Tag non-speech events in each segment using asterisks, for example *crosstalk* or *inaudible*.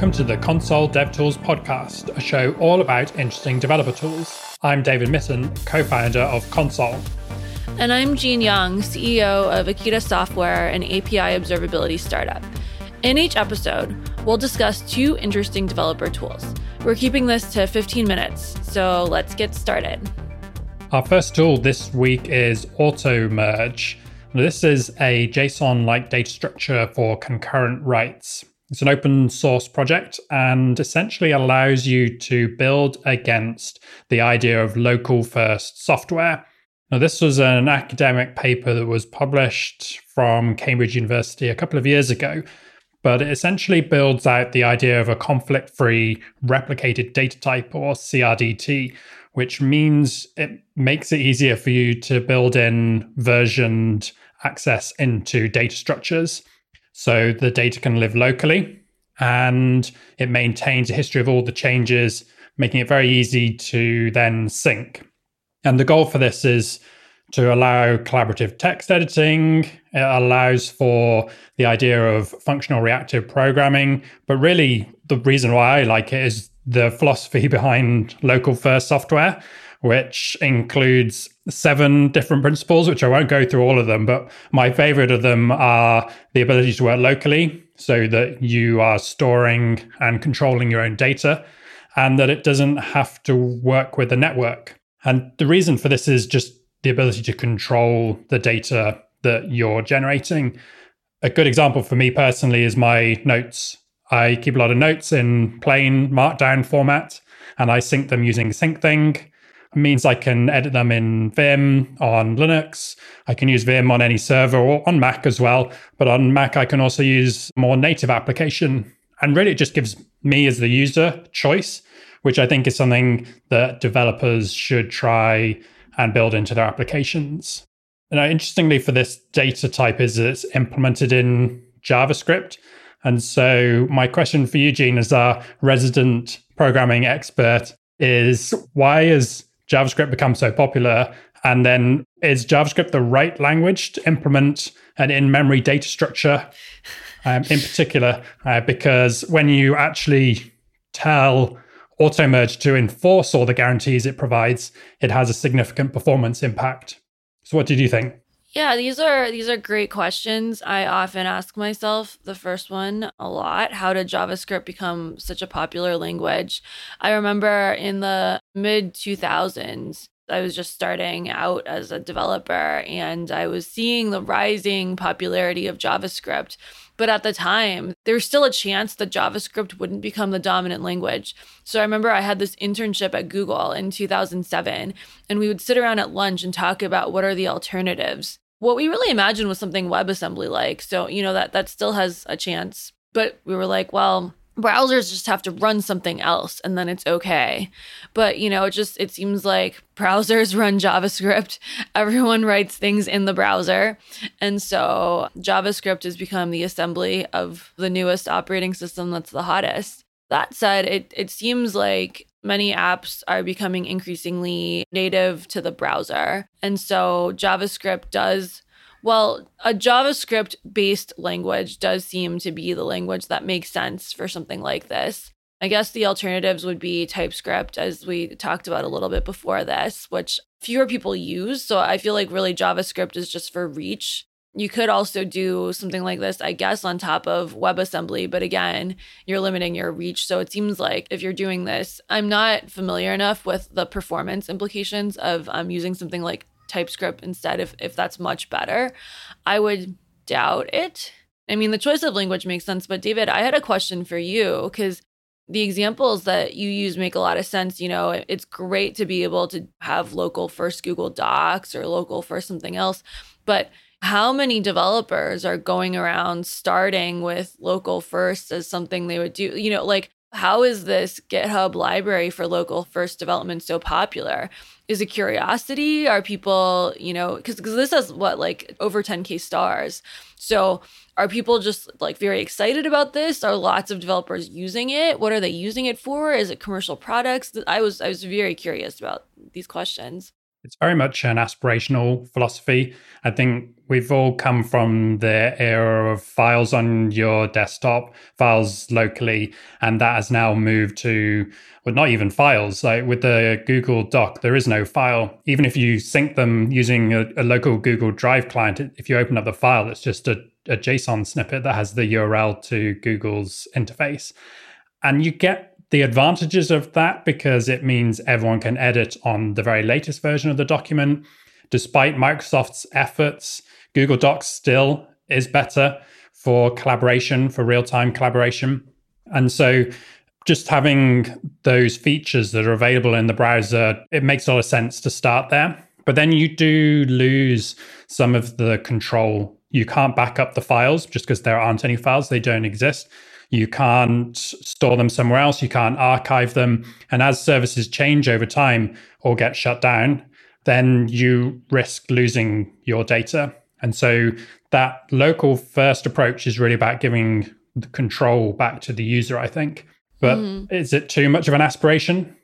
welcome to the Console DevTools podcast, a show all about interesting developer tools. I'm David Mytton, co founder of Console. And I'm Jean Yang, CEO of Akita Software, an API observability startup. In each episode, we'll discuss two interesting developer tools. We're keeping this to 15 minutes, so let's get started. Our first tool this week is Automerge. This is a JSON like data structure for concurrent writes. It's an open source project and essentially allows you to build against the idea of local first software. Now, this was an academic paper that was published from Cambridge University a couple of years ago, but it essentially builds out the idea of a conflict free replicated data type or CRDT, which means it makes it easier for you to build in versioned access into data structures. So the data can live locally and it maintains a history of all the changes, making it very easy to then sync. And the goal for this is to allow collaborative text editing. It allows for the idea of functional reactive programming. But really, the reason why I like it is the philosophy *laughs* behind local first software, which includes seven different principles, which I won't go through all of them, but my favorite of them are the ability to work locally so that you are storing and controlling your own data and that it doesn't have to work with the network. And the reason for this is just the ability to control the data that you're generating. A good example for me personally is my notes. I keep a lot of notes in plain markdown format and I sync them using Syncthing means I can edit them in Vim on Linux. I can use Vim on any server or on Mac as well. But on Mac, I can also use more native application. And really, it just gives me as the user choice, which I think is something that developers should try and build into their applications. Now, interestingly, for this data type is it's implemented in JavaScript. And so, my question for you, Jean, as our resident programming expert, is why is JavaScript becomes so popular? And then is JavaScript the right language to implement an in memory data structure um, in particular? Uh, because when you actually tell Automerge to enforce all the guarantees it provides, it has a significant performance impact. So, what did you think? Yeah, these are these are great questions. I often ask myself the first one a lot. How did JavaScript become such a popular language? I remember in the mid 2000s, I was just starting out as a developer and I was seeing the rising popularity of JavaScript. But at the time, there was still a chance that JavaScript wouldn't become the dominant language. So I remember I had this internship at Google in 2007, and we would sit around at lunch and talk about what are the alternatives. What we really imagined was something WebAssembly like. So, you know, that that still has a chance. But we were like, well, browsers just have to run something else and then it's okay. But you know it just it seems like *laughs* browsers run javascript. Everyone writes things in the browser. And so javascript has become the assembly of the newest operating system that's the hottest. That said it it seems like many apps are becoming increasingly native to the browser. And so javascript does well, a JavaScript based language does seem to be the language that makes sense for something like this. I guess the alternatives would be TypeScript, as we talked about a little bit before this, which fewer people use. So I feel like really JavaScript is just for reach. You could also do something like this, I guess, on top of WebAssembly, but again, you're limiting your reach. So it seems like if you're doing this, I'm not familiar enough with the performance implications of um, using something like TypeScript instead if if that's much better. I would doubt it. I mean, the choice of language makes sense, but David, I had a question for you because the examples that you use make a lot of sense. You know, it's great to be able to have local first Google Docs or local first something else, but how many developers are going around starting with local first as something they would do? You know, like how is this GitHub library for local first development so popular? Is it curiosity? Are people, you know, because this has what, like over 10K stars. So are people just like very excited about this? Are lots of developers using it? What are they using it for? Is it commercial products? I was I was very curious about these questions. It's very much an aspirational philosophy. I think we've all come from the era of files on your desktop, files locally, and that has now moved to well, not even files. Like with the Google Doc, there is no file. Even if you sync them using a, a local Google Drive client, if you open up the file, it's just a, a JSON snippet that has the URL to Google's interface. And you get the advantages of that because it means everyone can edit on the very latest version of the document. Despite Microsoft's efforts, Google Docs still is better for collaboration, for real time collaboration. And so just having those features that are available in the browser, it makes a lot of sense to start there. But then you do lose some of the control. You can't back up the files just because there aren't any files, they don't exist. You can't store them somewhere else. You can't archive them. And as services change over time or get shut down, then you risk losing your data. And so that local first approach is really about giving the control back to the user, I think. But mm. is it too much of an aspiration?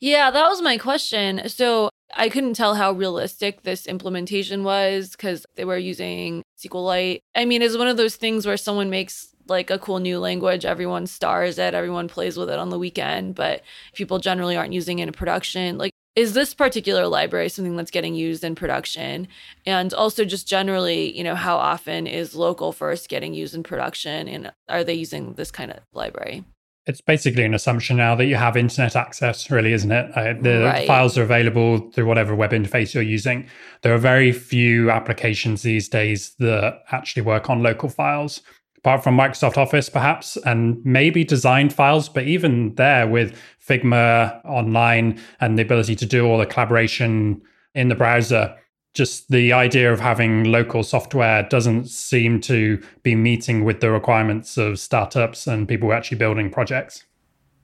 Yeah, that was my question. So I couldn't tell how realistic this implementation was because they were using SQLite. I mean, it's one of those things where someone makes like a cool new language. Everyone stars it, everyone plays with it on the weekend, but people generally aren't using it in production. Like, is this particular library something that's getting used in production? And also, just generally, you know, how often is local first getting used in production? And are they using this kind of library? It's basically an assumption now that you have internet access, really, isn't it? Uh, the right. files are available through whatever web interface you're using. There are very few applications these days that actually work on local files apart from Microsoft Office, perhaps, and maybe design files. But even there, with Figma online and the ability to do all the collaboration in the browser, just the idea of having local software doesn't seem to be meeting with the requirements of startups and people actually building projects.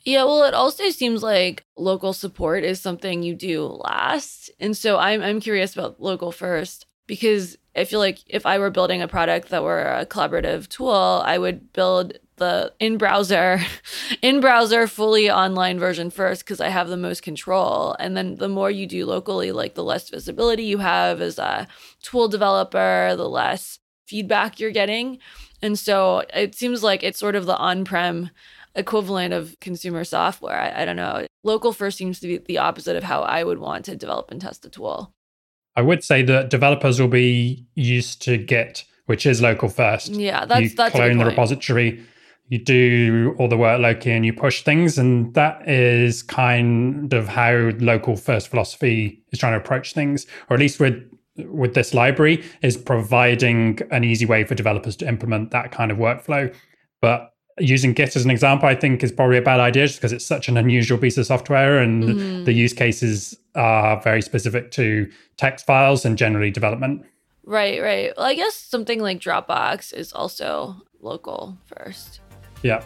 Yeah, well, it also seems like local support is something you do last. And so I'm, I'm curious about local first because I feel like if I were building a product that were a collaborative tool, I would build the in browser *laughs* in browser fully online version first because I have the most control. And then the more you do locally, like the less visibility you have as a tool developer, the less feedback you're getting. And so it seems like it's sort of the on-prem equivalent of consumer software. I, I don't know. Local first seems to be the opposite of how I would want to develop and test a tool. I would say that developers will be used to Git, which is local first. Yeah, that's you that's clone the repository, you do all the work locally, and you push things, and that is kind of how local first philosophy is trying to approach things, or at least with with this library is providing an easy way for developers to implement that kind of workflow. But using Git as an example, I think is probably a bad idea just because it's such an unusual piece of software and mm-hmm. the use cases are very specific to text files and generally development. Right, right. Well, I guess something like Dropbox is also local first. Yeah.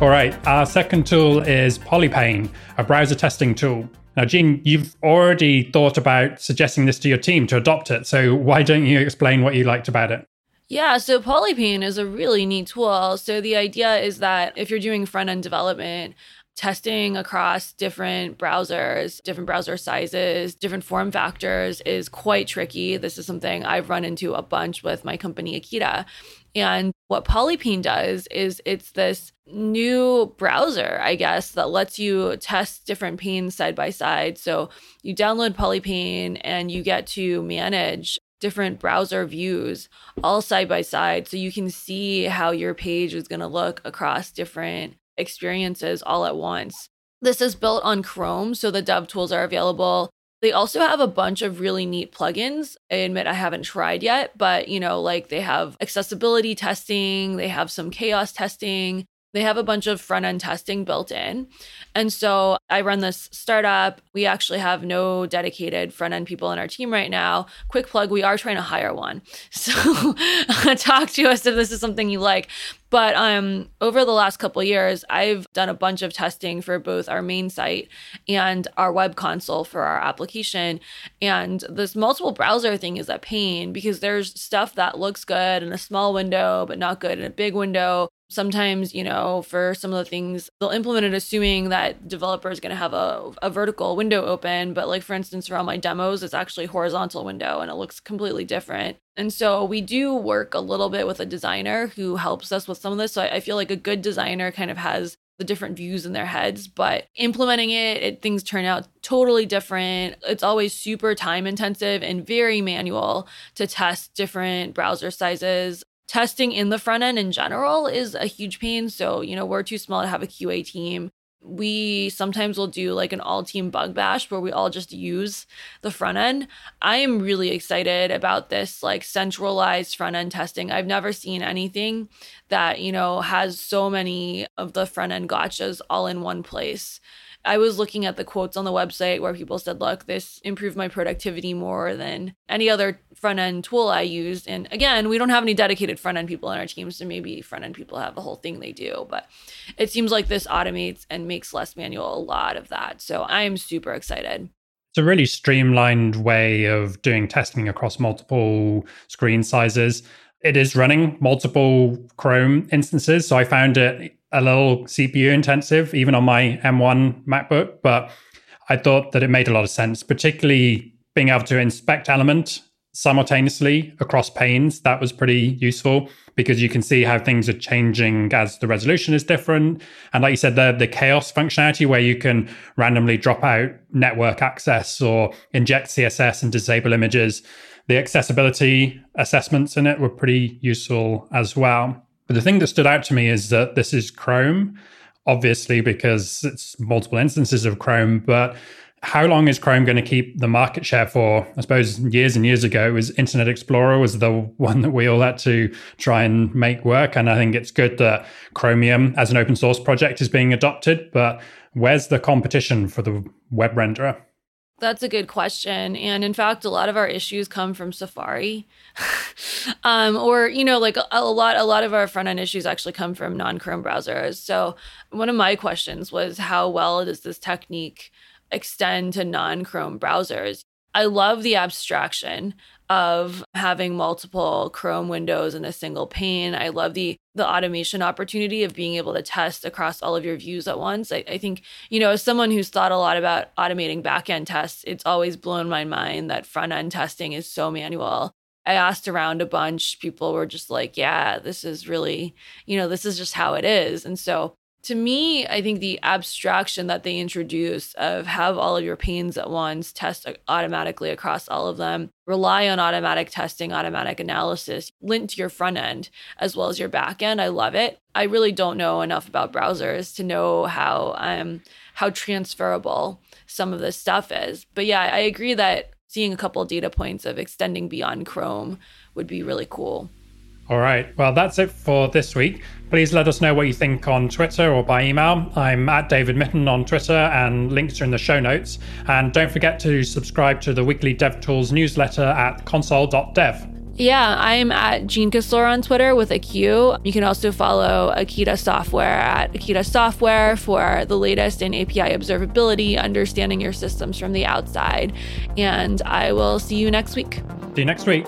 All right. Our second tool is Polypane, a browser testing tool. Now, Jean, you've already thought about suggesting this to your team to adopt it. So why don't you explain what you liked about it? Yeah, so Polypane is a really neat tool. So the idea is that if you're doing front end development, testing across different browsers, different browser sizes, different form factors is quite tricky. This is something I've run into a bunch with my company Akita. And what Polypane does is it's this new browser, I guess, that lets you test different panes side by side. So you download Polypane and you get to manage different browser views all side by side so you can see how your page is going to look across different experiences all at once. This is built on Chrome, so the dev tools are available. They also have a bunch of really neat plugins. I admit I haven't tried yet, but you know, like they have accessibility testing, they have some chaos testing, they have a bunch of front end testing built in. And so I run this startup. We actually have no dedicated front end people in our team right now. Quick plug, we are trying to hire one. *laughs* So *laughs* talk to us if this is something you like. But um, over the last couple years, I've done a bunch of testing for both our main site and our web console for our application. And this multiple browser thing is a pain because there's stuff that looks good in a small window, but not good in a big window sometimes you know for some of the things they'll implement it assuming that developer is going to have a, a vertical window open. But like for instance for all my demos it's actually horizontal window and it looks completely different. And so we do work a little bit with a designer who helps us with some of this. So I, I feel like a good designer kind of has the different views in their heads. But implementing it, it things turn out totally different. It's always super time intensive and very manual to test different browser sizes testing in the front end in general is a huge pain. So, you know, we're too small to have a QA team. We sometimes will do like an all team bug bash where we all just use the front end. I am really excited about this like centralized front end testing. I've never seen anything that, you know, has so many of the front end gotchas all in one place. I was looking at the quotes on the website where people said, look, this improved my productivity more than any other front end tool I used. And again, we don't have any dedicated front end people in our team. So maybe front end people have a whole thing they do. But it seems like this automates and makes less manual a lot of that. So I'm super excited. It's a really streamlined way of doing testing across multiple screen sizes. It is running multiple Chrome instances. So I found it a little CPU intensive, even on my M1 MacBook, but I thought that it made a lot of sense, particularly being able to inspect element simultaneously across panes. That was pretty useful because you can see how things are changing as the resolution is different. And like you said, the, the chaos functionality where you can randomly drop out network access or inject CSS and disable images. The accessibility assessments in it were pretty useful as well. But the thing that stood out to me is that this is Chrome, obviously, because it's multiple instances of Chrome. But how long is Chrome going to keep the market share for? I suppose years and years ago, it was Internet Explorer was the one that we all had to try and make work. And I think it's good that Chromium as an open source project is being adopted. But where's the competition for the web renderer? That's a good question. And in fact, a lot of our issues come from Safari. *laughs* um, or, you know, like a, a, lot a lot of our front end issues actually come from non-Chrome browsers. So one of my questions was how well does this technique extend to non-Chrome browsers? I love the abstraction of having multiple Chrome windows in a single pane. I love the the automation opportunity of being able to test across all of your views at once. I, I think, you know, as someone who's thought a lot about automating backend tests, it's always blown my mind that front end testing is so manual. I asked around a bunch. People were just like, yeah, this is really, you know, this is just how it is. And so to me, I think the abstraction that they introduce of have all of your panes at once, test automatically across all of them, rely on automatic testing, automatic analysis linked to your front end as well as your back end. I love it. I really don't know enough about browsers to know how um how transferable some of this stuff is. But yeah, I agree that seeing a couple data points of extending beyond Chrome would be really cool. All right. Well, that's it for this week. Please let us know what you think on Twitter or by email. I'm at David Mytton on Twitter, and links are in the show notes. And don't forget to subscribe to the weekly DevTools newsletter at console.dev. Yeah, I'm at Jean Kissler on Twitter with a Q. You can also follow Akita Software at Akita Software for the latest in API observability, understanding your systems from the outside. And I will see you next week. See you next week.